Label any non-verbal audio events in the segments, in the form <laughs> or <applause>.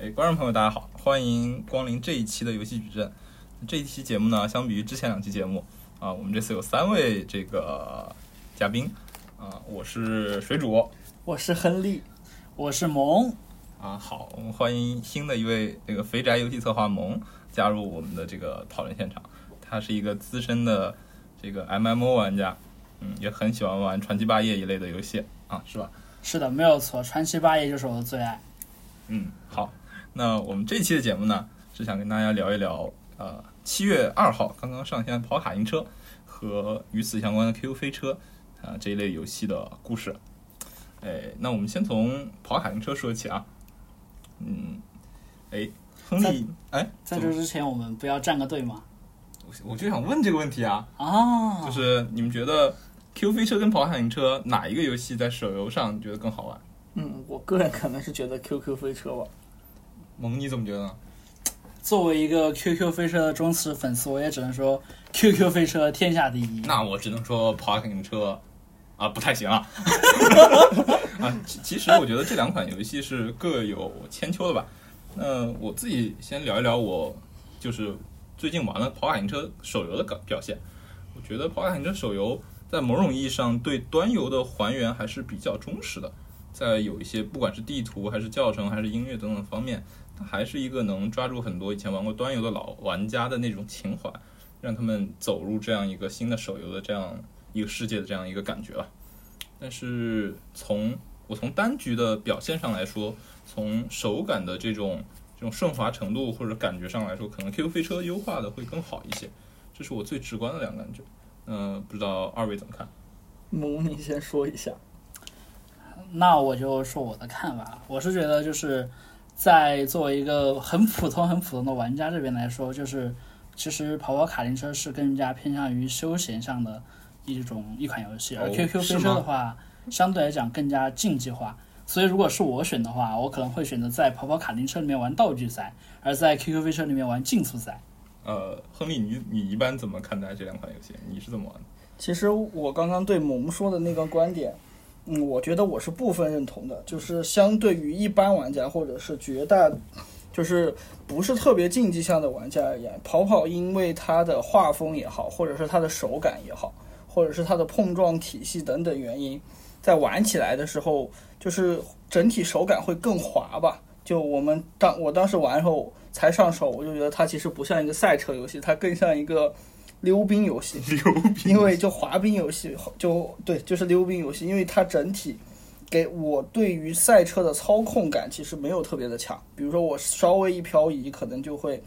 哎，观众朋友，大家好，欢迎光临这一期的游戏矩阵。这一期节目呢，相比于之前两期节目啊，我们这次有三位这个嘉宾啊，我是水煮我是亨利，我是萌，啊。好，我们欢迎新的一位这个肥宅游戏策划萌加入我们的这个讨论现场。他是一个资深的这个 MMO 玩家，嗯，也很喜欢玩传奇霸业一类的游戏啊，是吧？是的，没有错，传奇霸业就是我的最爱。嗯，好，那我们这期的节目呢，是想跟大家聊一聊，呃，七月二号刚刚上线的跑卡丁车和与此相关的 QQ 飞车啊、这一类游戏的故事。哎，那我们先从跑卡丁车说起啊。嗯，哎，亨利，哎，在这之前，我们不要站个队吗？我我就想问这个问题啊，啊，就是你们觉得 Q 飞车跟跑卡丁车哪一个游戏在手游上你觉得更好玩？嗯，我个人可能是觉得 QQ 飞车吧。萌，你怎么觉得呢？作为一个 QQ 飞车的忠实粉丝，我也只能说 QQ 飞车天下第一。那我只能说跑卡丁车啊不太行啊。<laughs> 啊，其其实我觉得这两款游戏是各有千秋的吧。那我自己先聊一聊我就是最近玩了跑卡丁车手游的表表现。我觉得跑卡丁车手游在某种意义上对端游的还原还是比较忠实的，在有一些不管是地图还是教程还是音乐等等方面，它还是一个能抓住很多以前玩过端游的老玩家的那种情怀，让他们走入这样一个新的手游的这样一个世界的这样一个感觉吧。但是从我从单局的表现上来说，从手感的这种这种顺滑程度或者感觉上来说，可能 QQ 飞车优化的会更好一些，这是我最直观的两个感觉。嗯、不知道二位怎么看？萌，你先说一下。那我就说我的看法。我是觉得，就是在作为一个很普通、很普通的玩家这边来说，就是其实跑跑卡丁车是更加偏向于休闲上的一种一款游戏，而哦 QQ 飞车的话，相对来讲更加竞技化。所以，如果是我选的话，我可能会选择在跑跑卡丁车里面玩道具赛，而在 QQ 飞车里面玩竞速赛。呃，亨利，你你一般怎么看待这两款游戏？你是怎么玩的？其实我刚刚对萌说的那个观点，嗯，我觉得我是部分认同的，就是相对于一般玩家或者是绝大，就是不是特别竞技向的玩家而言，跑跑因为它的画风也好，或者是它的手感也好，或者是它的碰撞体系等等原因，在玩起来的时候，就是整体手感会更滑吧。就我们当我当时玩的时候才上手，我就觉得它其实不像一个赛车游戏，它更像一个溜冰游戏。溜冰因为就滑冰游戏就对，就是溜冰游戏，因为它整体给我对于赛车的操控感其实没有特别的强。比如说我稍微一漂移，可能就会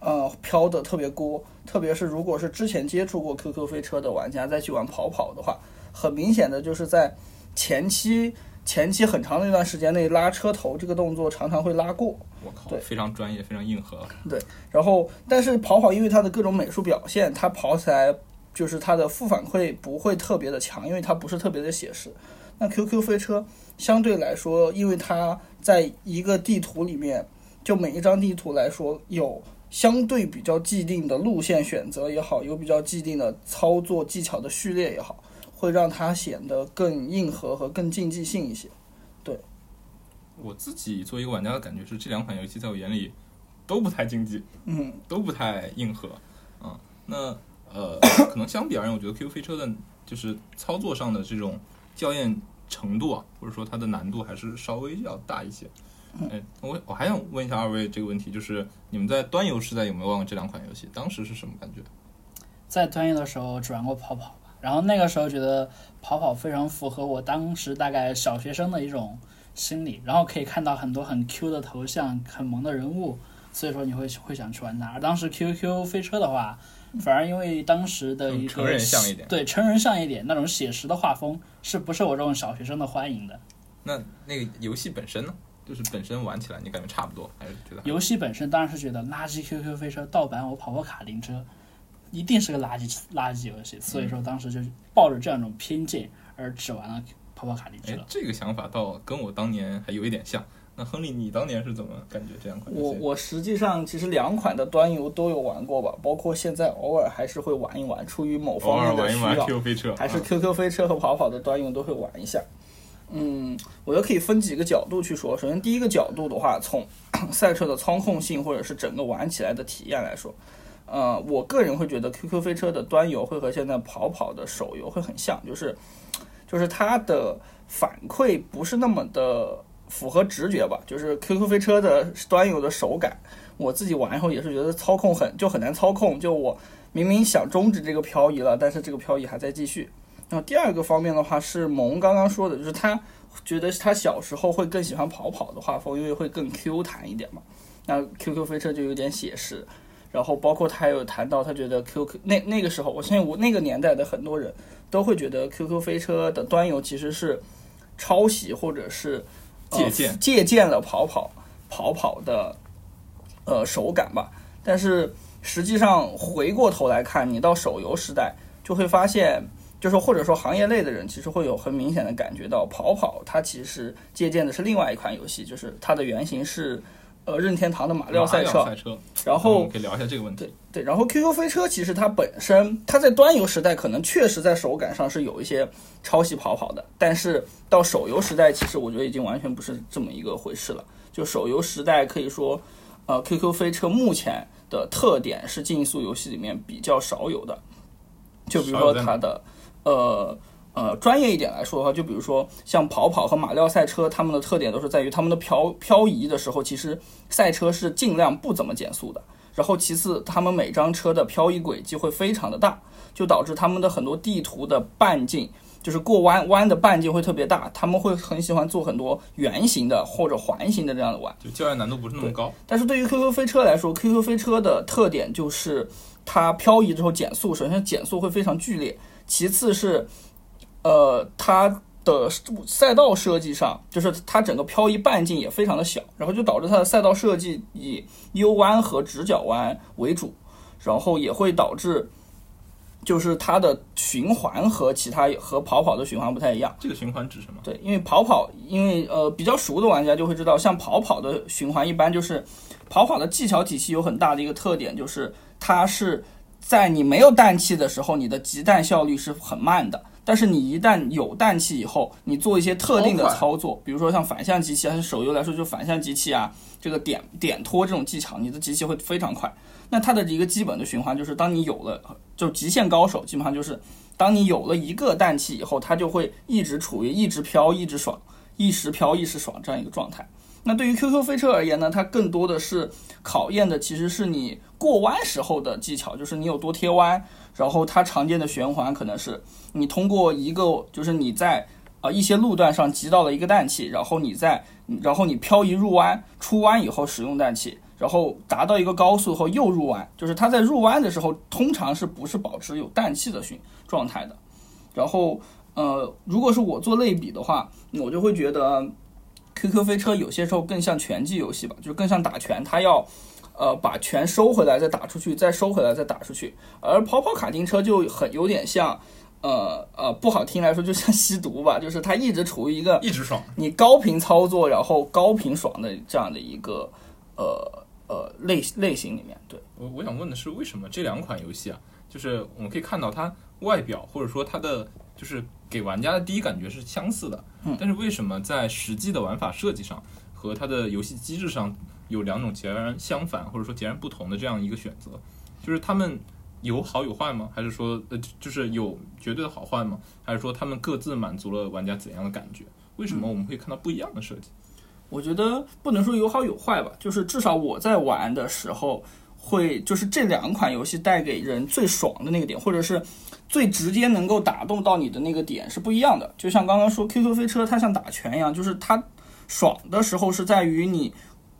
呃飘的特别多。特别是如果是之前接触过 QQ 飞车的玩家再去玩跑跑的话，很明显的就是在前期前期很长的一段时间内拉车头这个动作常常会拉过。我靠，对非常专业，非常硬核。对然后，但是跑跑因为它的各种美术表现，它跑起来就是它的负反馈不会特别的强，因为它不是特别的写实。那 QQ 飞车相对来说，因为它在一个地图里面，就每一张地图来说有相对比较既定的路线选择也好，有比较既定的操作技巧的序列也好，会让它显得更硬核和更竞技性一些。对我自己作为一个玩家的感觉是，这两款游戏在我眼里都不太竞技，嗯，都不太硬核啊。那呃，可能相比而言，我觉得 QQ 飞车的就是操作上的这种校验程度啊，或者说它的难度还是稍微要大一些。哎，我我还想问一下二位这个问题，就是你们在端游时代有没有玩过这两款游戏？当时是什么感觉？在端游的时候只玩过跑跑吧，然后那个时候觉得跑跑非常符合我当时大概小学生的一种心理，然后可以看到很多很 Q 的头像、很萌的人物，所以说你会会想去玩它。而当时 QQ 飞车的话，反而因为当时的一个更成人像一点对成人像一点那种写实的画风，是不受我这种小学生的欢迎的。那那个游戏本身呢？就是本身玩起来你感觉差不多，还是觉得游戏本身当然是觉得垃圾 QQ 飞车盗版我跑跑卡丁车，一定是个垃圾垃圾游戏，所以说当时就抱着这样一种偏见而只玩了跑跑卡丁车哎。，这个想法倒跟我当年还有一点像。那亨利，你当年是怎么感觉这两款游戏？我我实际上其实两款的端游都有玩过吧，包括现在偶尔还是会玩一玩，出于某方面的需玩一玩要，Q 飞车，还是啊 QQ 飞车和跑跑的端游都会玩一下。嗯，我觉得可以分几个角度去说。首先，第一个角度的话，从 <coughs> 赛车的操控性或者是整个玩起来的体验来说，呃，我个人会觉得 QQ 飞车的端游会和现在跑跑的手游会很像，就是就是它的反馈不是那么的符合直觉吧。就是 QQ 飞车的端游的手感，我自己玩以后也是觉得操控很就很难操控。就我明明想终止这个漂移了，但是这个漂移还在继续。然后第二个方面的话是萌刚刚说的，就是他觉得他小时候会更喜欢跑跑的画风，因为会更 Q 弹一点嘛。那 QQ 飞车就有点写实，然后包括他有谈到，他觉得 QQ 那那个时候，我相信我那个年代的很多人都会觉得 QQ 飞车的端游其实是抄袭或者是、呃借鉴借鉴了跑跑跑跑的呃手感吧。但是实际上回过头来看，你到手游时代就会发现。就是或者说行业内的人其实会有很明显的感觉到，跑跑它其实借鉴的是另外一款游戏，就是它的原型是呃任天堂的马里奥赛车，赛车，然后可以聊一下这个问题。对，然后 QQ 飞车其实它本身它在端游时代可能确实在手感上是有一些抄袭跑跑的，但是到手游时代，其实我觉得已经完全不是这么一个回事了。就手游时代可以说，呃，QQ 飞车目前的特点是竞速游戏里面比较少有的，就比如说它的。呃呃，专业一点来说的话，就比如说像跑跑和马里奥赛车，它们的特点都是在于它们的漂漂移的时候，其实赛车是尽量不怎么减速的。然后其次，他们每张车的漂移轨迹会非常的大，就导致他们的很多地图的半径，就是过弯弯的半径会特别大。他们会很喜欢做很多圆形的或者环形的这样的弯，就教练难度不是那么高。但是对于 QQ 飞车来说，QQ 飞车的特点就是它漂移之后减速，首先减速会非常剧烈。其次是，呃，它的赛道设计上，就是它整个漂移半径也非常的小，然后就导致它的赛道设计以 U 弯和直角弯为主，然后也会导致，就是它的循环和其他和跑跑的循环不太一样。这个循环指什么？对，因为跑跑，因为呃比较熟的玩家就会知道，像跑跑的循环一般就是跑跑的技巧体系有很大的一个特点，就是它是。在你没有氮气的时候，你的集氮效率是很慢的。但是你一旦有氮气以后，你做一些特定的操作，比如说像反向机器，还是手游来说就反向机器啊，这个点点拖这种技巧，你的机器会非常快。那它的一个基本的循环就是，当你有了，就极限高手基本上就是，当你有了一个氮气以后，它就会一直处于一直飘、一直爽、一时飘、一时爽这样一个状态。那对于 QQ 飞车而言呢，它更多的是考验的其实是你过弯时候的技巧，就是你有多贴弯。然后它常见的循环可能是你通过一个，就是你在啊一些路段上集到了一个氮气，然后你在，然后你漂移入弯，出弯以后使用氮气，然后达到一个高速后又入弯，就是它在入弯的时候通常是不是保持有氮气的循状态的。然后呃，如果是我做类比的话，我就会觉得。QQ 飞车有些时候更像拳击游戏吧，就是更像打拳，它要，呃，把拳收回来再打出去，再收回来再打出去。而跑跑卡丁车就很有点像，呃呃，不好听来说就像吸毒吧，就是它一直处于一个一直爽，你高频操作然后高频爽的这样的一个呃呃类类型里面。对我我想问的是，为什么这两款游戏啊，就是我们可以看到它外表或者说它的。就是给玩家的第一感觉是相似的，嗯，但是为什么在实际的玩法设计上和它的游戏机制上有两种截然相反或者说截然不同的这样一个选择？就是他们有好有坏吗？还是说呃就是有绝对的好坏吗？还是说他们各自满足了玩家怎样的感觉？为什么我们会看到不一样的设计？我觉得不能说有好有坏吧，就是至少我在玩的时候。会就是这两款游戏带给人最爽的那个点，或者是最直接能够打动到你的那个点是不一样的。就像刚刚说 QQ 飞车，它像打拳一样，就是它爽的时候是在于你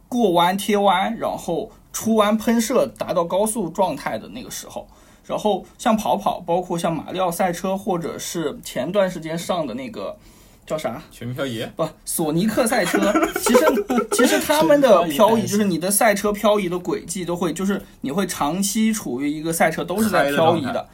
过弯贴弯，然后出弯喷射达到高速状态的那个时候。然后像跑跑，包括像马里奥赛车，或者是前段时间上的那个。叫啥？全民漂移不？索尼克赛车。<laughs> 其实其实他们的漂移就是你的赛车漂移的轨迹都会，就是你会长期处于一个赛车都是在漂移的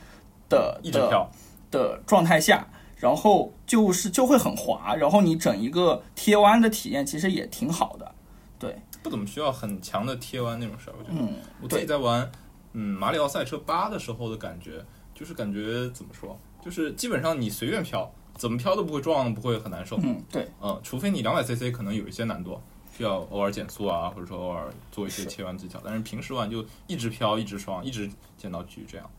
的的的状态下，然后就是就会很滑，然后你整一个贴弯的体验其实也挺好的。对，不怎么需要很强的贴弯那种事儿，我觉得。嗯，我自己在玩嗯马里奥赛车八的时候的感觉，就是感觉怎么说，就是基本上你随便漂。怎么飘都不会撞，不会很难受。嗯，对，嗯，除非你两百 cc 可能有一些难度，需要偶尔减速啊，或者说偶尔做一些切换技巧。但是平时玩就一直飘，一直双，一直捡到局这样。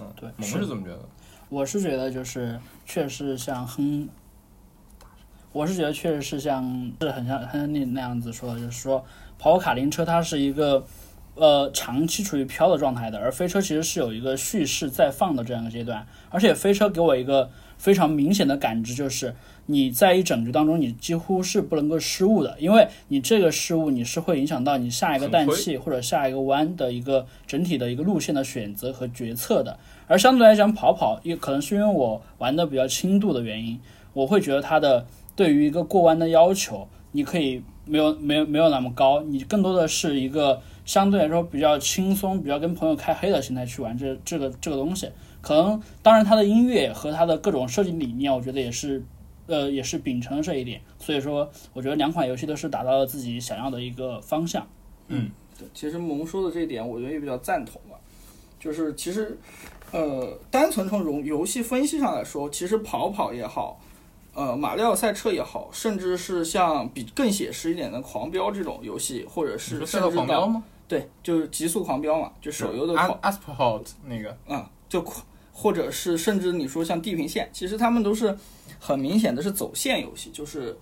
嗯，对萌是是怎么觉得？我是觉得就是确实像哼，我是觉得确实是像是很像很像你那样子说的，就是说跑跑卡丁车它是一个呃长期处于飘的状态的，而飞车其实是有一个蓄势再放的这样一个阶段，而且飞车给我一个非常明显的感知就是。你在一整局当中，你几乎是不能够失误的，因为你这个失误，你是会影响到你下一个氮气或者下一个弯的一个整体的一个路线的选择和决策的。而相对来讲，跑跑也可能是因为我玩的比较轻度的原因，我会觉得它的对于一个过弯的要求，你可以没有没有没有那么高，你更多的是一个相对来说比较轻松、比较跟朋友开黑的心态去玩这这个这个东西。可能当然它的音乐和它的各种设计理念，我觉得也是。呃，也是秉承了这一点，所以说，我觉得两款游戏都是达到了自己想要的一个方向。嗯对，其实萌说的这一点，我觉得也比较赞同吧。就是其实，呃，单纯从游游戏分析上来说，其实跑跑也好，呃，马里奥赛车也好，甚至是像比更写实一点的狂飙这种游戏，或者是甚至到狂飙吗？对，就是极速狂飙嘛，就手游的阿狂 Asphalt 那个，啊、就或者是甚至你说像地平线，其实他们都是很明显的是走线游戏，就是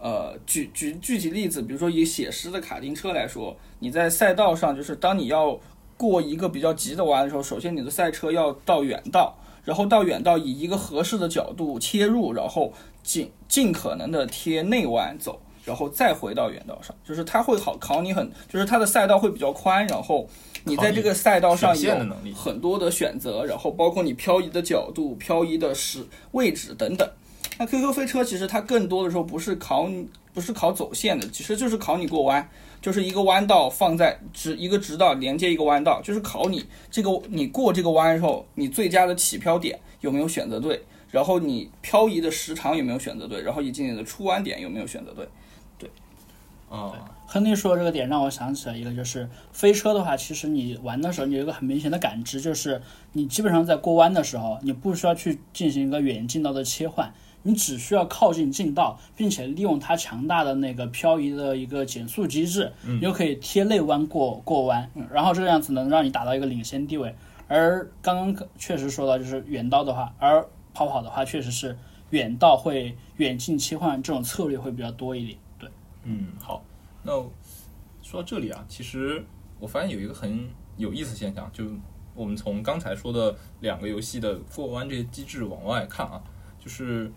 呃举举具体例子，比如说以写实的卡丁车来说，你在赛道上就是当你要过一个比较急的弯的时候，首先你的赛车要到远道，然后到远道以一个合适的角度切入，然后尽尽可能的贴内弯走。然后再回到原道上，就是它会好考你很，就是它的赛道会比较宽，然后你在这个赛道上有很多的选择，然后包括你漂移的角度、漂移的时位置等等。那 QQ 飞车其实它更多的时候不是考你，不是考走线的，其实就是考你过弯，就是一个弯道放在直一个直道连接一个弯道，就是考你这个你过这个弯的时候，你最佳的起漂点有没有选择对，然后你漂移的时长有没有选择对，然后以及你的出弯点有没有选择对。对啊，亨利说的这个点让我想起了一个，就是飞车的话，其实你玩的时候，你有一个很明显的感知，就是你基本上在过弯的时候，你不需要去进行一个远近道的切换，你只需要靠近近道，并且利用它强大的那个漂移的一个减速机制，你就可以贴内弯过过弯，然后这个样子能让你达到一个领先地位。而刚刚确实说到，就是远道的话，而跑跑的话，确实是远道会远近切换这种策略会比较多一点。对，嗯，好，那说到这里啊，其实我发现有一个很有意思现象，就我们从刚才说的两个游戏的过弯这些机制往外看啊，就是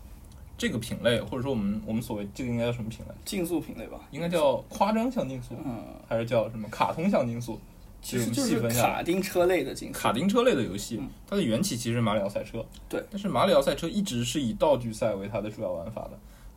这个品类，或者说我们我们所谓这个应该叫什么品类？竞速品类吧，应该叫夸张向竞速，嗯，还是叫什么卡通向竞速？其实就细是卡丁车类的竞速。卡丁车类的游戏嗯，它的缘起其实是马里奥赛车。对，但是马里奥赛车一直是以道具赛为它的主要玩法的。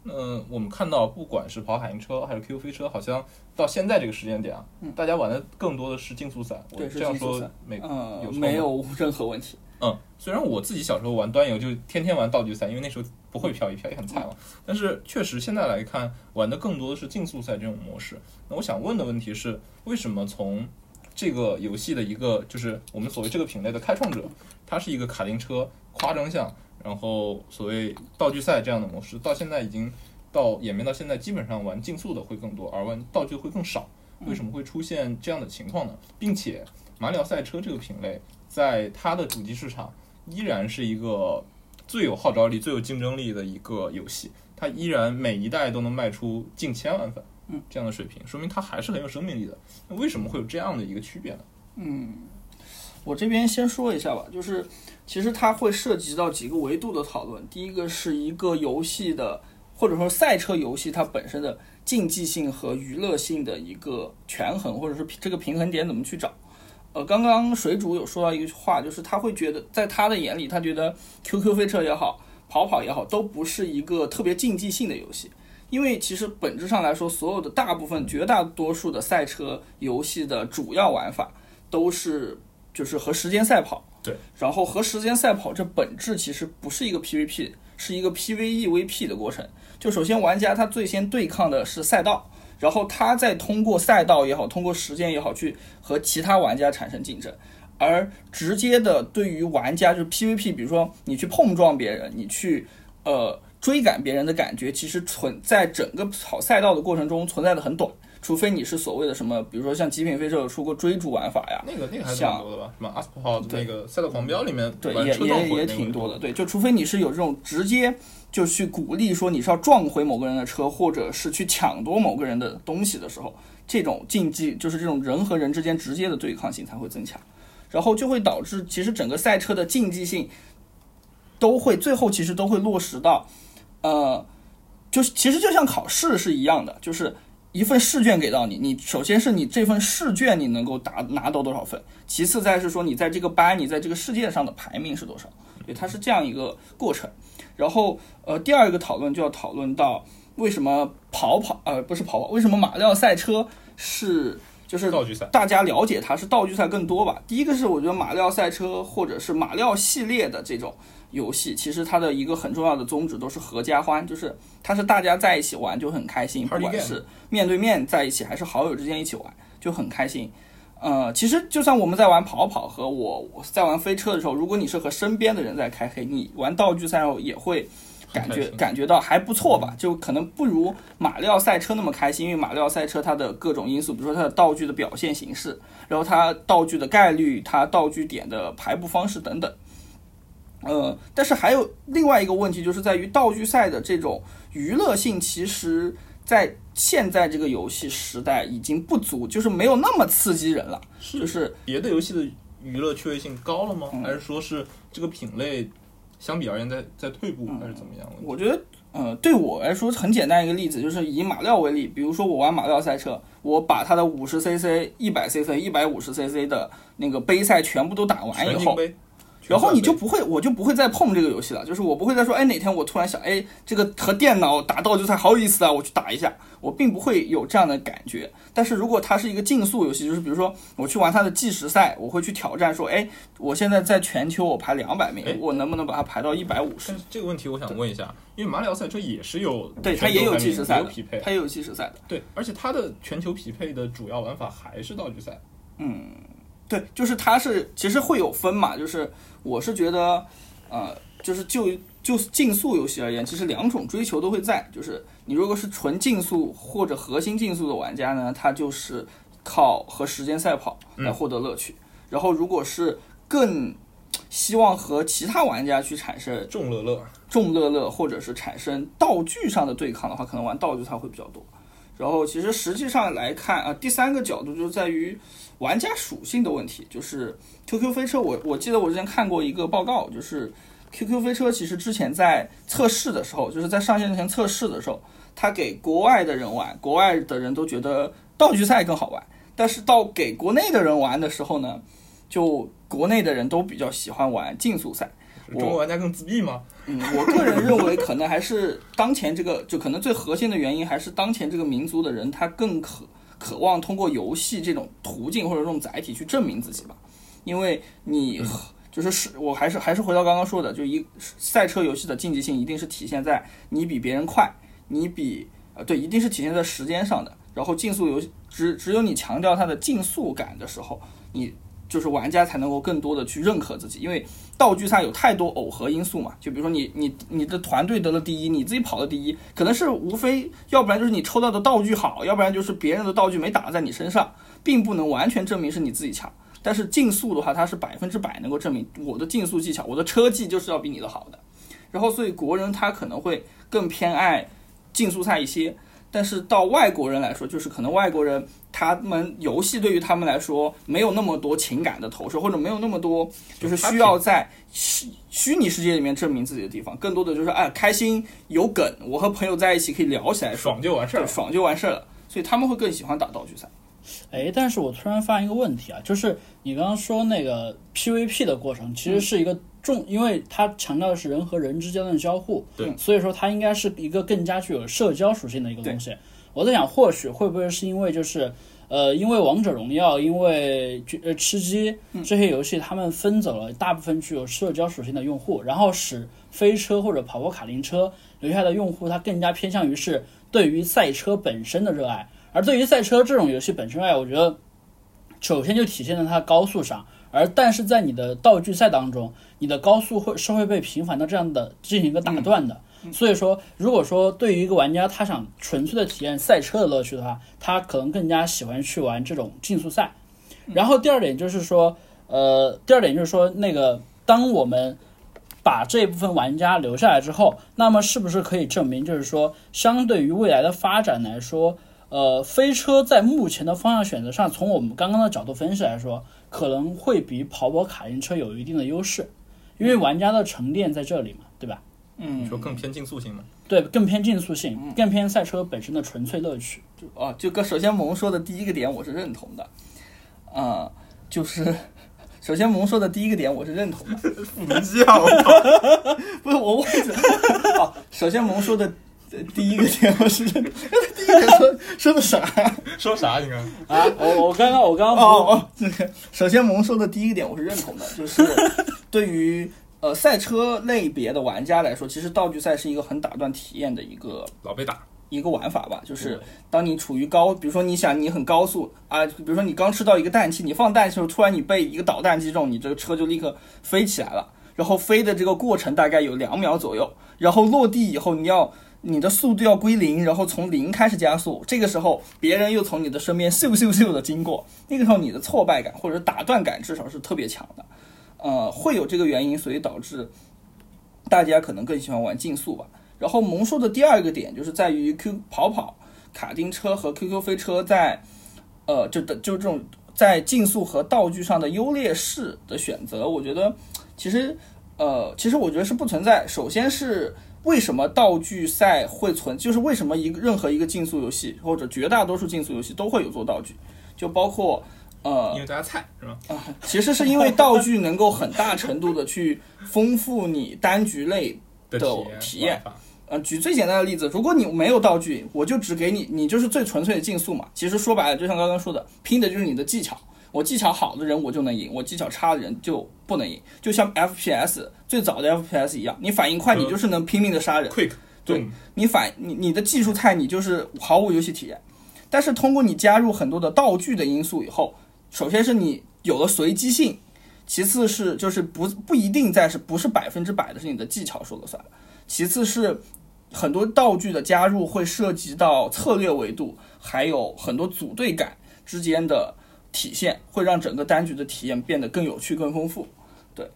那我们看到，不管是跑卡丁车还是 QQ 飞车，好像到现在这个时间点啊，大家玩的更多的是竞速赛。我对是这样说没呃有，没有任何问题。嗯，虽然我自己小时候玩端游就天天玩道具赛，因为那时候不会漂移，漂移很菜嘛。但是确实现在来看，玩的更多的是竞速赛这种模式。那我想问的问题是，为什么从这个游戏的一个就是我们所谓这个品类的开创者，它是一个卡丁车夸张项，然后所谓道具赛这样的模式，到现在已经到演变到现在，基本上玩竞速的会更多，而玩道具会更少。为什么会出现这样的情况呢？并且马里奥赛车这个品类，在它的主机市场依然是一个最有号召力、最有竞争力的一个游戏，它依然每一代都能卖出近千万份，这样的水平，说明它还是很有生命力的。那为什么会有这样的一个区别呢？嗯我这边先说一下吧，就是其实它会涉及到几个维度的讨论。第一个是一个游戏的，或者说赛车游戏它本身的竞技性和娱乐性的一个权衡，或者是这个平衡点怎么去找。呃，刚刚水主有说到一句话，就是他会觉得，在他的眼里，他觉得 QQ 飞车也好，跑跑也好，都不是一个特别竞技性的游戏。因为其实本质上来说，所有的大部分、绝大多数的赛车游戏的主要玩法都是就是和时间赛跑。对。然后和时间赛跑这本质其实不是一个 PVP，是一个 PVEVP 的过程。就首先玩家他最先对抗的是赛道，然后他再通过赛道也好，通过时间也好，去和其他玩家产生竞争。而直接的对于玩家就是 PVP，比如说你去碰撞别人，你去呃追赶别人的感觉，其实存在整个跑赛道的过程中存在的很短，除非你是所谓的什么，比如说像极品飞车有出过追逐玩法呀，那个那个还挺像多的吧？什么对那个赛道狂飙里面对，也也也挺多的，对，就除非你是有这种直接就去鼓励说你是要撞回某个人的车，或者是去抢夺某个人的东西的时候，这种竞技就是这种人和人之间直接的对抗性才会增强，然后就会导致其实整个赛车的竞技性都会最后其实都会落实到，呃，就是其实就像考试是一样的，就是一份试卷给到你，你首先是你这份试卷你能够达拿到多少分，其次再是说你在这个班你在这个世界上的排名是多少，对，它是这样一个过程。然后呃，第二个讨论就要讨论到为什么跑跑呃不是跑跑，为什么马里奥赛车是就是道具赛。大家了解它是道具赛更多吧。第一个是我觉得马里奥赛车或者是马里奥系列的这种游戏，其实它的一个很重要的宗旨都是合家欢，就是它是大家在一起玩就很开心，不管是面对面在一起还是好友之间一起玩就很开心。呃，其实就算我们在玩跑跑和我我在玩飞车的时候，如果你是和身边的人在开黑，你玩道具赛后也会感觉感觉到还不错吧，就可能不如马里奥赛车那么开心，因为马里奥赛车它的各种因素，比如说它的道具的表现形式，然后它道具的概率，它道具点的排布方式等等。呃，但是还有另外一个问题，就是在于道具赛的这种娱乐性，其实在现在这个游戏时代已经不足，就是没有那么刺激人了。就是别的游戏的娱乐趣味性高了吗？嗯还是说是这个品类相比而言在在退步，还是怎么样？我觉得，呃，对我来说很简单一个例子，就是以马里奥为例，比如说我玩马里奥赛车，我把它的五十 CC、一百 CC、一百五十 CC 的那个杯赛全部都打完以后，然后你就不会，我就不会再碰这个游戏了。就是我不会再说，哎，哪天我突然想，哎，这个和电脑打道具赛好有意思啊，我去打一下。我并不会有这样的感觉。但是如果它是一个竞速游戏，就是比如说我去玩它的计时赛，我会去挑战说，哎，我现在在全球我排两百名哎，我能不能把它排到一百五十这个问题我想问一下，因为马里奥赛车也是有对，它也有计时赛的有匹配，它也有计时赛的。对，而且它的全球匹配的主要玩法还是道具赛。对，就是它是其实会有分嘛，就是我是觉得，呃，就是就就竞速游戏而言，其实两种追求都会在，就是你如果是纯竞速或者核心竞速的玩家呢，他就是靠和时间赛跑来获得乐趣，然后如果是更希望和其他玩家去产生众乐乐，众乐乐，或者是产生道具上的对抗的话，可能玩道具它会比较多。然后其实实际上来看啊，第三个角度就在于玩家属性的问题，就是 QQ 飞车我，我记得我之前看过一个报告，就是 QQ 飞车其实之前在测试的时候，就是在上线之前测试的时候，他给国外的人玩，国外的人都觉得道具赛更好玩，但是到给国内的人玩的时候呢，就国内的人都比较喜欢玩竞速赛。是中国玩家更自闭吗？<laughs> 嗯，我个人认为，可能还是当前这个，就可能最核心的原因，还是当前这个民族的人，他更渴渴望通过游戏这种途径或者这种载体去证明自己吧。因为你就是是，我还是还是回到刚刚说的，就一赛车游戏的竞技性一定是体现在你比别人快，你比呃对，一定是体现在时间上的。然后竞速游戏只只有你强调它的竞速感的时候，你就是玩家才能够更多的去认可自己，因为道具赛有太多耦合因素嘛。就比如说你你你的团队得了第一，你自己跑了第一，可能是无非要不然就是你抽到的道具好，要不然就是别人的道具没打在你身上，并不能完全证明是你自己强。但是竞速的话，它是百分之百能够证明我的竞速技巧，我的车技就是要比你的好的。然后所以国人他可能会更偏爱竞速赛一些。但是到外国人来说，就是可能外国人他们游戏对于他们来说没有那么多情感的投射，或者没有那么多就是需要在虚虚拟世界里面证明自己的地方，更多的就是哎开心有梗，我和朋友在一起可以聊起来，爽就完事儿了。爽就完事儿了，所以他们会更喜欢打道具赛。哎，但是我突然发现一个问题啊，就是你刚刚说那个 PVP 的过程，其实是一个重，因为它强调的是人和人之间的交互，对所以说它应该是一个更加具有社交属性的一个东西。我在想，或许会不会是因为就是呃，因为王者荣耀，因为呃吃鸡这些游戏，他们分走了大部分具有社交属性的用户，然后使飞车或者跑跑卡丁车留下的用户，他更加偏向于是对于赛车本身的热爱。而对于赛车这种游戏本身爱，我觉得首先就体现在它的高速上，而但是在你的道具赛当中，你的高速会是会被频繁的这样的进行一个打断的。所以说，如果说对于一个玩家他想纯粹的体验赛车的乐趣的话，他可能更加喜欢去玩这种竞速赛。然后第二点就是说，呃，第二点就是说，那个当我们把这部分玩家留下来之后，那么是不是可以证明，就是说，相对于未来的发展来说，呃，飞车在目前的方向选择上，从我们刚刚的角度分析来说，可能会比跑跑卡丁车有一定的优势，因为玩家的沉淀在这里嘛，对吧？嗯你说更偏竞速性嘛？对，更偏竞速性，更偏赛车本身的纯粹乐趣。就啊，就跟首先萌说的第一个点我是认同的，啊、就是 <laughs> 首先萌说的第一个点我是认同的，<laughs> 不能叫，<laughs> 不是我忘记了。好，首先萌说的呃第一个点我是认，第一个点说说的啥？说啥？你看，啊，我我刚刚我刚刚哦哦，这个首先萌说的第一个点我是认同的，<laughs> 就是对于呃赛车类别的玩家来说，其实道具赛是一个很打断体验的一个老被打，一个玩法吧，就是当你处于高，比如说你想你很高速啊，比如说你刚吃到一个氮气，你放氮气的时候，突然你被一个导弹击中，你这个车就立刻飞起来了，然后飞的这个过程大概有两秒左右，然后落地以后你要你的速度要归零，然后从零开始加速，这个时候别人又从你的身边咻咻咻的经过，那个时候你的挫败感或者打断感至少是特别强的，呃，会有这个原因，所以导致大家可能更喜欢玩竞速吧。然后萌说的第二个点就是在于 Q 跑跑、卡丁车和 QQ 飞车在，呃，就的就这种在竞速和道具上的优劣势的选择，我觉得其实呃，其实我觉得是不存在。首先是为什么道具赛会存，就是为什么一个任何一个竞速游戏或者绝大多数竞速游戏都会有做道具，就包括呃因为大家菜是吧？啊其实是因为道具能够很大程度的去丰富你单局类的的体体验呃，举最简单的例子，如果你没有道具，我就只给你，你就是最纯粹的竞速嘛。其实说白了，就像刚刚说的，拼的就是你的技巧。我技巧好的人我就能赢，我技巧差的人就不能赢。就像 FPS 最早的 FPS 一样，你反应快，嗯你就是能拼命的杀人。，quick，对动你反你你的技术菜，你就是毫无游戏体验。但是通过你加入很多的道具的因素以后，首先是你有了随机性，其次是就是不不一定在是不是百分之百的是你的技巧说了算，其次是很多道具的加入会涉及到策略维度，还有很多组队感之间的体现，会让整个单局的体验变得更有趣、更丰富。对，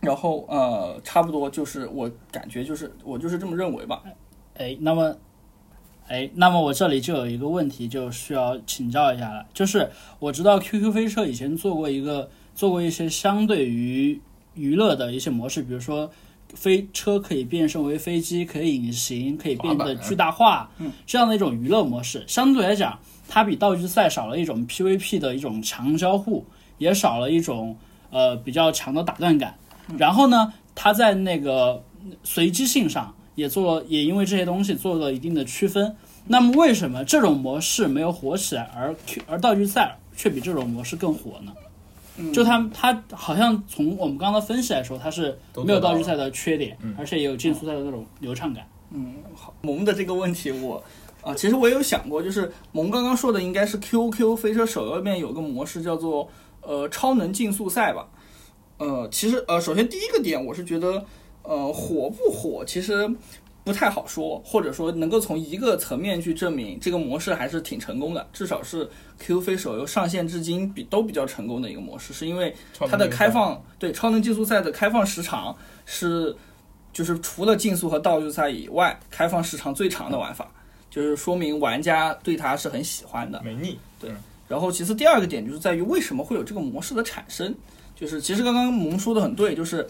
然后呃，差不多就是我感觉就是我就是这么认为吧。哎，那么，哎，那么我这里就有一个问题，就需要请教一下了。就是我知道 QQ 飞车以前做过一个做过一些相对于娱乐的一些模式，比如说飞车可以变身为飞机，可以隐形，可以变得巨大化，这样的一种娱乐模式，相对来讲，它比道具赛少了一种 PVP 的一种强交互，也少了一种呃比较强的打断感。然后呢，它在那个随机性上也做了，也因为这些东西做了一定的区分。那么为什么这种模式没有火起来，而而道具赛却比这种模式更火呢？就它它好像从我们刚刚分析来说，它是没有道具赛的缺点，而且也有竞速赛的那种流畅感。嗯，好萌的这个问题我，啊，其实我也有想过，就是萌刚刚说的应该是 QQ 飞车手游里面有个模式叫做呃超能竞速赛吧。呃，其实呃，首先第一个点我是觉得呃火不火其实不太好说，或者说能够从一个层面去证明这个模式还是挺成功的，至少是 QQ 飞手游上线至今比都比较成功的一个模式，是因为它的开放对超能竞速赛的开放时长是，就是除了竞速和道具赛以外，开放时长最长的玩法，就是说明玩家对它是很喜欢的。没腻，对然后其次第二个点就是在于为什么会有这个模式的产生，就是其实刚刚萌说的很对，就是。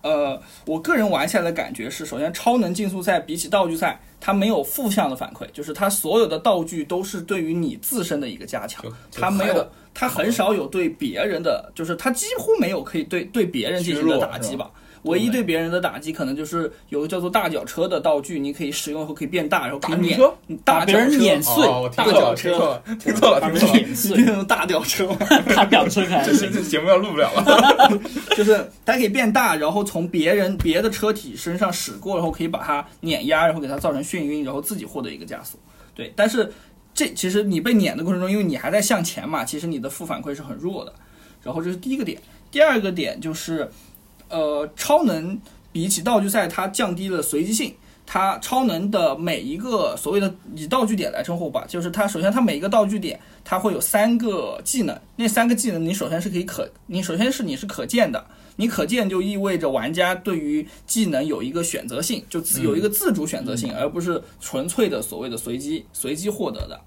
呃，我个人玩下来的感觉是，首先超能竞速赛比起道具赛，它没有负向的反馈，就是它所有的道具都是对于你自身的一个加强，它没有它很少有对别人的，就是它几乎没有可以对对别人进行的打击吧吧。唯一对。别人的打击，可能就是有个叫做大脚车的道具，你可以使用以后可以变大，然后可以碾大车？大把别人碾碎大脚车。听错了，听错了，碾碎，变成大脚车。<laughs> 大脚车开这这这节目要录不了了。<laughs> 就是它可以变大，然后从别人别的车体身上驶过，然后可以把它碾压，然后给它造成眩晕，然后自己获得一个加速。对，但是这其实你被碾的过程中，因为你还在向前嘛，其实你的负反馈是很弱的。然后这是第一个点，第二个点就是，呃，超能比起道具赛，它降低了随机性。它超能的每一个所谓的以道具点来称呼吧，就是它首先它每一个道具点它会有三个技能，那三个技能你首先是可以可，你首先是你是可见的，你可见就意味着玩家对于技能有一个选择性，就自有一个自主选择性，而不是纯粹的所谓的随机随机获得的。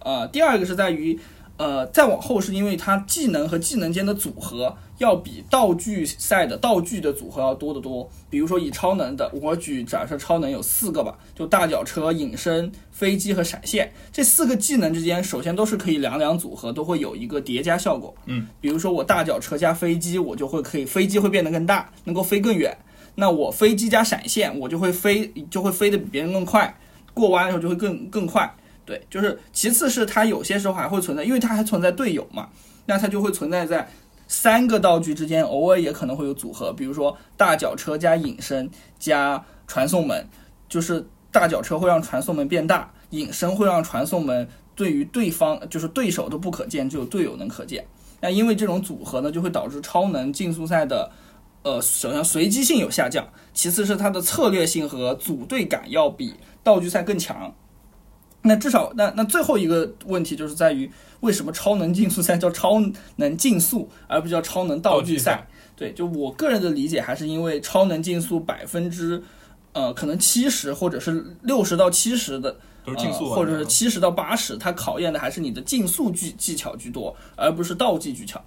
呃，第二个是在于。呃，再往后是因为它技能和技能间的组合要比道具赛的道具的组合要多得多。比如说以超能的，我举假设超能有四个吧，就大脚车、隐身、飞机和闪现这四个技能之间，首先都是可以两两组合，都会有一个叠加效果。嗯，比如说我大脚车加飞机，我就会可以飞机会变得更大，能够飞更远。那我飞机加闪现，我就会飞就会飞得比别人更快，过弯的时候就会更更快。对，就是其次是它有些时候还会存在，因为它还存在队友嘛，那它就会存在在三个道具之间，偶尔也可能会有组合，比如说大脚车加隐身加传送门，就是大脚车会让传送门变大，隐身会让传送门对于对方就是对手都不可见，只有队友能可见。那因为这种组合呢，就会导致超能竞速赛的，呃，首先随机性有下降，其次是它的策略性和组队感要比道具赛更强。那至少，那那最后一个问题就是在于，为什么超能竞速赛叫超能竞速，而不叫超能道具赛？对，就我个人的理解，还是因为超能竞速百分之，呃，可能七十或者是六十到七十的，都是竞速，或者是七十到八十，它考验的还是你的竞速技技巧居多，而不是道具技巧。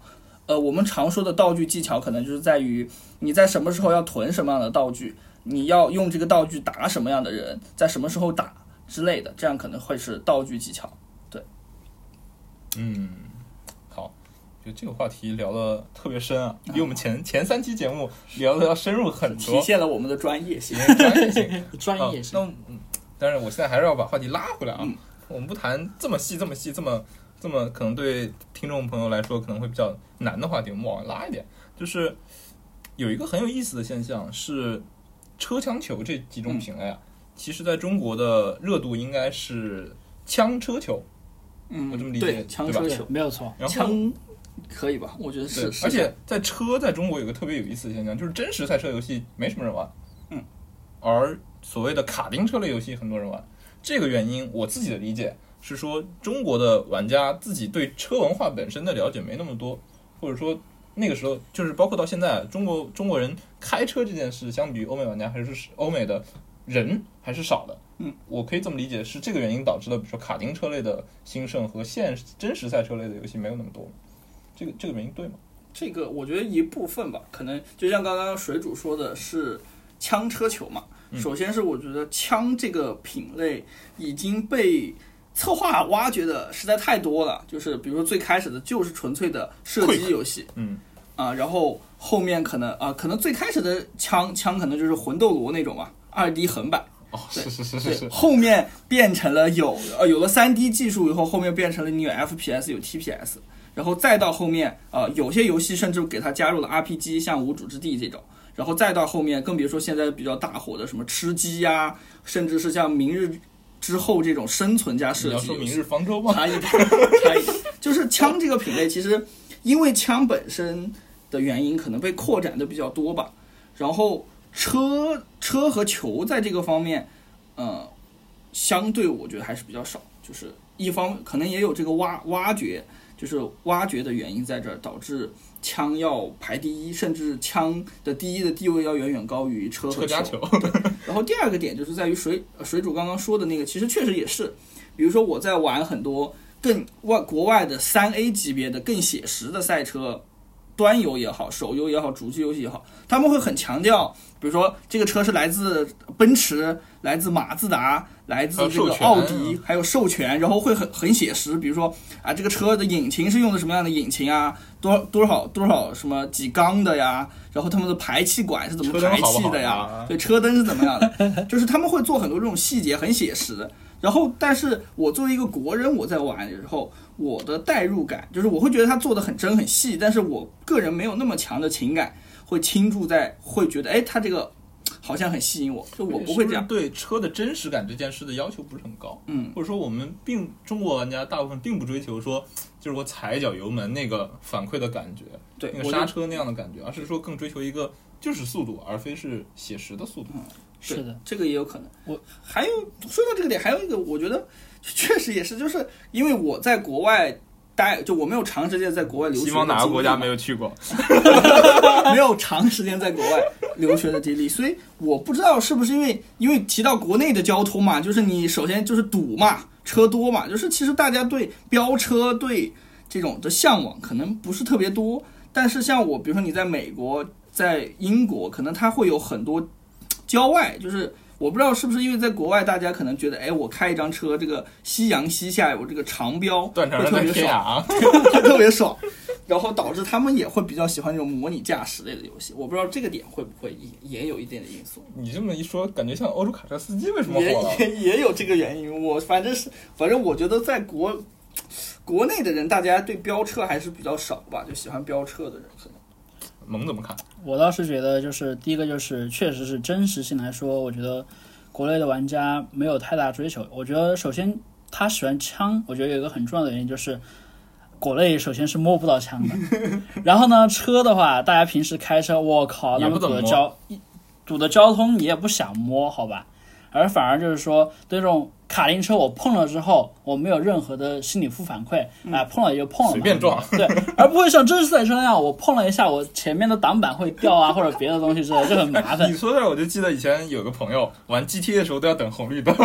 呃，我们常说的道具技巧，可能就是在于你在什么时候要囤什么样的道具，你要用这个道具打什么样的人，在什么时候打。之类的，这样可能会是道具技巧。对，嗯，好，就这个话题聊的特别深啊，比我们前前三期节目聊的要深入很多，体现了我们的专业性。专业性，<laughs> 专业性。那嗯，但是我现在还是要把话题拉回来啊。我们不谈这么细、这么细、这么这么可能对听众朋友来说可能会比较难的话题，我们往外拉一点。就是有一个很有意思的现象是车枪球这几种品类啊。其实，在中国的热度应该是枪车球，嗯，我这么理解，枪车球没有错。然后枪可以吧？我觉得是。而且在车在中国有个特别有意思的现象，就是真实赛车游戏没什么人玩，嗯，而所谓的卡丁车类游戏很多人玩。这个原因，我自己的理解是说，中国的玩家自己对车文化本身的了解没那么多，或者说那个时候就是包括到现在，中国中国人开车这件事，相比于欧美玩家还是欧美的。人还是少的，嗯，我可以这么理解，是这个原因导致的，比如说卡丁车类的兴盛和现真实赛车类的游戏没有那么多，这个这个原因对吗？这个我觉得一部分吧，可能就像刚刚水主说的是枪车球嘛。首先是我觉得枪这个品类已经被策划挖掘的实在太多了，就是比如说最开始的就是纯粹的射击游戏，嗯，啊，然后后面可能啊，可能最开始的枪枪可能就是魂斗罗那种吧。二 D 横版，哦，是是是是是，后面变成了有呃有了三 D 技术以后，后面变成了你有 FPS 有 TPS，然后再到后面呃有些游戏甚至给它加入了 RPG，像无主之地这种，然后再到后面更别说现在比较大火的什么吃鸡呀，甚至是像明日之后这种生存加射击。你要说明日方舟吗？差一点，<laughs> 差一点，就是枪这个品类，其实因为枪本身的原因，可能被扩展的比较多吧，然后。车车和球在这个方面，呃，相对我觉得还是比较少。就是一方可能也有这个挖挖掘，就是挖掘的原因在这儿，导致枪要排第一，甚至枪的第一的地位要远远高于车和球。<laughs> 然后第二个点就是在于水水主刚刚说的那个，其实确实也是，比如说我在玩很多更外国外的三 A 级别的更写实的赛车。端游也好，手游也好，主机游戏也好，他们会很强调，比如说这个车是来自奔驰、来自马自达、来自这个奥迪，还有授权，然后会很很写实，比如说啊，这个车的引擎是用的什么样的引擎啊，多多少多少什么几缸的呀，然后他们的排气管是怎么排气的呀？对，车灯是怎么样的？<laughs> 就是他们会做很多这种细节，很写实。然后，但是我作为一个国人，我在玩的时候，我的代入感就是我会觉得他做的很真很细，但是我个人没有那么强的情感会倾注在，会觉得哎，他这个好像很吸引我，就我不会这样。对车的真实感这件事的要求不是很高，嗯，或者说我们并中国玩家大部分并不追求说，就是我踩一脚油门那个反馈的感觉，对，那个刹车那样的感觉，而是说更追求一个就是速度，而非是写实的速度。是的，这个也有可能。我还有说到这个点，还有一个，我觉得 <laughs> 确实也是，就是因为我在国外待，就我没有长时间在国外留学。西方哪个国家没有？去过？<laughs> <laughs> 没有长时间在国外留学的经历，所以我不知道是不是因为因为提到国内的交通嘛，就是你首先就是堵嘛，车多嘛，就是其实大家对飙车对这种的向往可能不是特别多，但是像我，比如说你在美国、在英国，可能它会有很多郊外，就是我不知道是不是因为在国外大家可能觉得，哎，我开一张车，这个夕阳西下，我这个长标会特别天爽。涯。<laughs> 就特别爽，然后导致他们也会比较喜欢这种模拟驾驶类的游戏。我不知道这个点会不会也也有一定的因素，你这么一说，感觉像欧洲卡车司机为什么也火了？也也有这个原因。我反正是，反正我觉得在国国内的人，大家对飙车还是比较少吧，就喜欢飙车的人可能。萌怎么看？我倒是觉得，就是第一个就是确实是真实性来说，我觉得国内的玩家没有太大追求。我觉得首先他喜欢枪，我觉得有一个很重要的原因就是。国内首先是摸不到枪的，<laughs> 然后呢，车的话，大家平时开车，我靠，那么堵的交堵的交通，你也不想摸，好吧？而反而就是说，对这种卡丁车，我碰了之后，我没有任何的心理负反馈，哎、碰了也就碰了，随便撞对，而不会像真实赛车那样，我碰了一下，我前面的挡板会掉啊，或者别的东西之类的，就很麻烦 <laughs> 你。说这，我就记得以前有个朋友玩 GTA 的时候都要等红绿灯，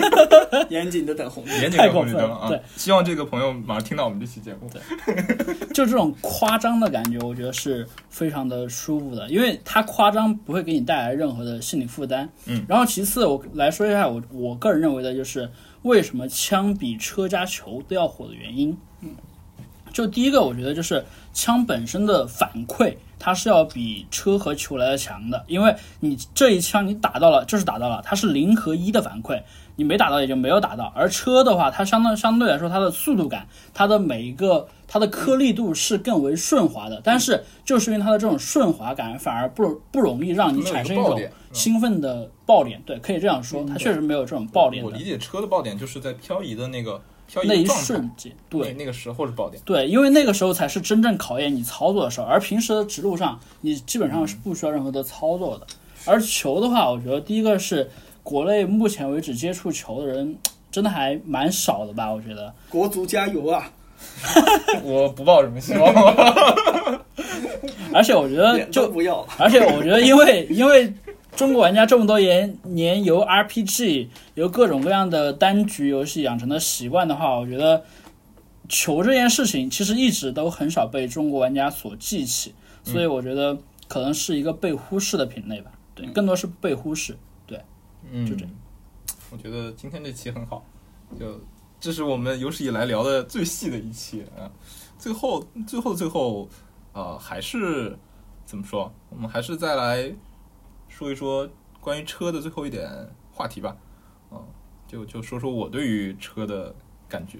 <laughs> 严谨的等红绿。严谨的太过分红绿灯啊了对！希望这个朋友马上听到我们这期节目。对就这种夸张的感觉，我觉得是非常的舒服的，因为它夸张不会给你带来任何的心理负担。嗯，然后其次我来说一下我我个人认为的就就是为什么枪比车加球都要火的原因。嗯，就第一个，我觉得就是枪本身的反馈，它是要比车和球来的强的，因为你这一枪你打到了就是打到了，它是零和一的反馈，你没打到也就没有打到。而车的话，它相当相对来说它的速度感，它的每一个它的颗粒度是更为顺滑的，但是就是因为它的这种顺滑感，反而不不容易让你产生一种兴奋的爆点。对，可以这样说，它确实没有这种爆点我理解车的爆点就是在漂移的那个漂移那一瞬间。对那，那个时候是爆点。对，因为那个时候才是真正考验你操作的时候，而平时的直路上，你基本上是不需要任何的操作的。而球的话，我觉得第一个是国内目前为止接触球的人 <tsk> 真的还蛮少的吧，我觉得。国足加油啊！<laughs> 我不抱什么希望了。<laughs> 而且我觉得就不要。而且我觉得，因为 <laughs> 因为中国玩家这么多年年由 RPG 由各种各样的单局游戏养成的习惯的话，我觉得球这件事情其实一直都很少被中国玩家所记起，所以我觉得可能是一个被忽视的品类吧。对，更多是被忽视。嗯，就这样。我觉得今天这期很好，就这是我们有史以来聊的最细的一期啊。最后，最后，最后，呃，还是怎么说？我们还是再来说一说关于车的最后一点话题吧。嗯、就就说说我对于车的感觉，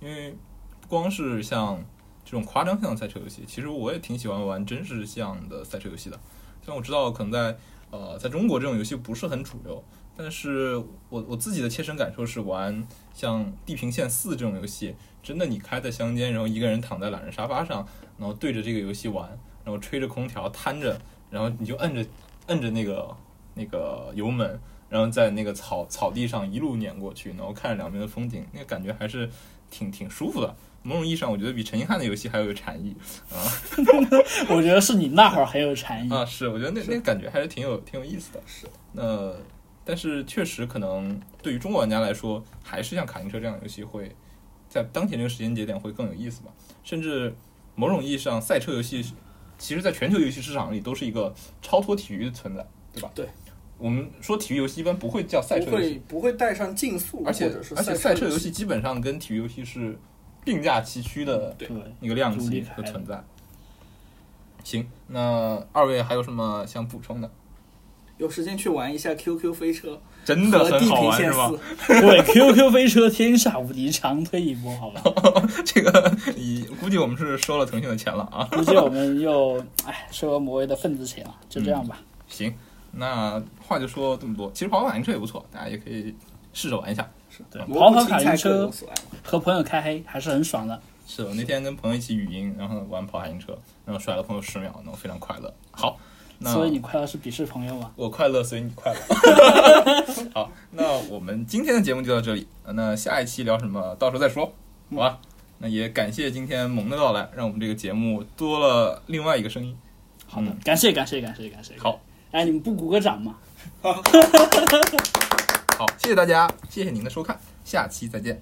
因为不光是像这种夸张性的赛车游戏，其实我也挺喜欢玩真实向的赛车游戏的。虽然我知道可能在呃在中国这种游戏不是很主流，但是我我自己的切身感受是玩像《地平线四》这种游戏，真的你开在乡间，然后一个人躺在懒人沙发上，然后对着这个游戏玩，然后吹着空调摊着，然后你就摁着摁着那个那个油门，然后在那个草草地上一路碾过去，然后看着两边的风景，那个感觉还是挺挺舒服的。某种意义上，我觉得比陈一汉的游戏还要有禅意啊 <laughs> 我觉得是你那会儿很有禅意。啊！是，我觉得那那个感觉还是挺有挺有意思的。是，那但是确实可能对于中国玩家来说，还是像卡丁车这样的游戏会在当前这个时间节点会更有意思吧。甚至某种意义上，赛车游戏其实在全球游戏市场里都是一个超脱体育的存在，对吧？对。我们说体育游戏一般不会叫赛车游戏，会不会带上竞速，而且而且赛车游戏基本上跟体育游戏是并驾齐驱的一个量级的存在。行，那二位还有什么想补充的？有时间去玩一下 QQ 飞车真的很好玩是吧？<laughs> 对，QQ 飞车天下无敌，强推一波，好吧？<laughs> 这个你估计我们是收了腾讯的钱了啊。估计我们又哎收了某位的份子钱了，就这样吧。行，那话就说这么多，其实跑跑卡丁车也不错，大家也可以试着玩一下。对，跑跑卡丁车。和朋友开黑还是很爽的。是我那天跟朋友一起语音，然后玩跑卡丁车，然后甩了朋友十秒，然后非常快乐。好，那所以你快乐是鄙视朋友吗？我快乐，所以你快乐。<laughs> 好，那我们今天的节目就到这里，那下一期聊什么，到时候再说，好吧？那也感谢今天萌的到来，让我们这个节目多了另外一个声音。好的嗯，感谢感谢感谢感谢。好，哎，你们不鼓个掌吗？<laughs> 好，谢谢大家，谢谢您的收看，下期再见。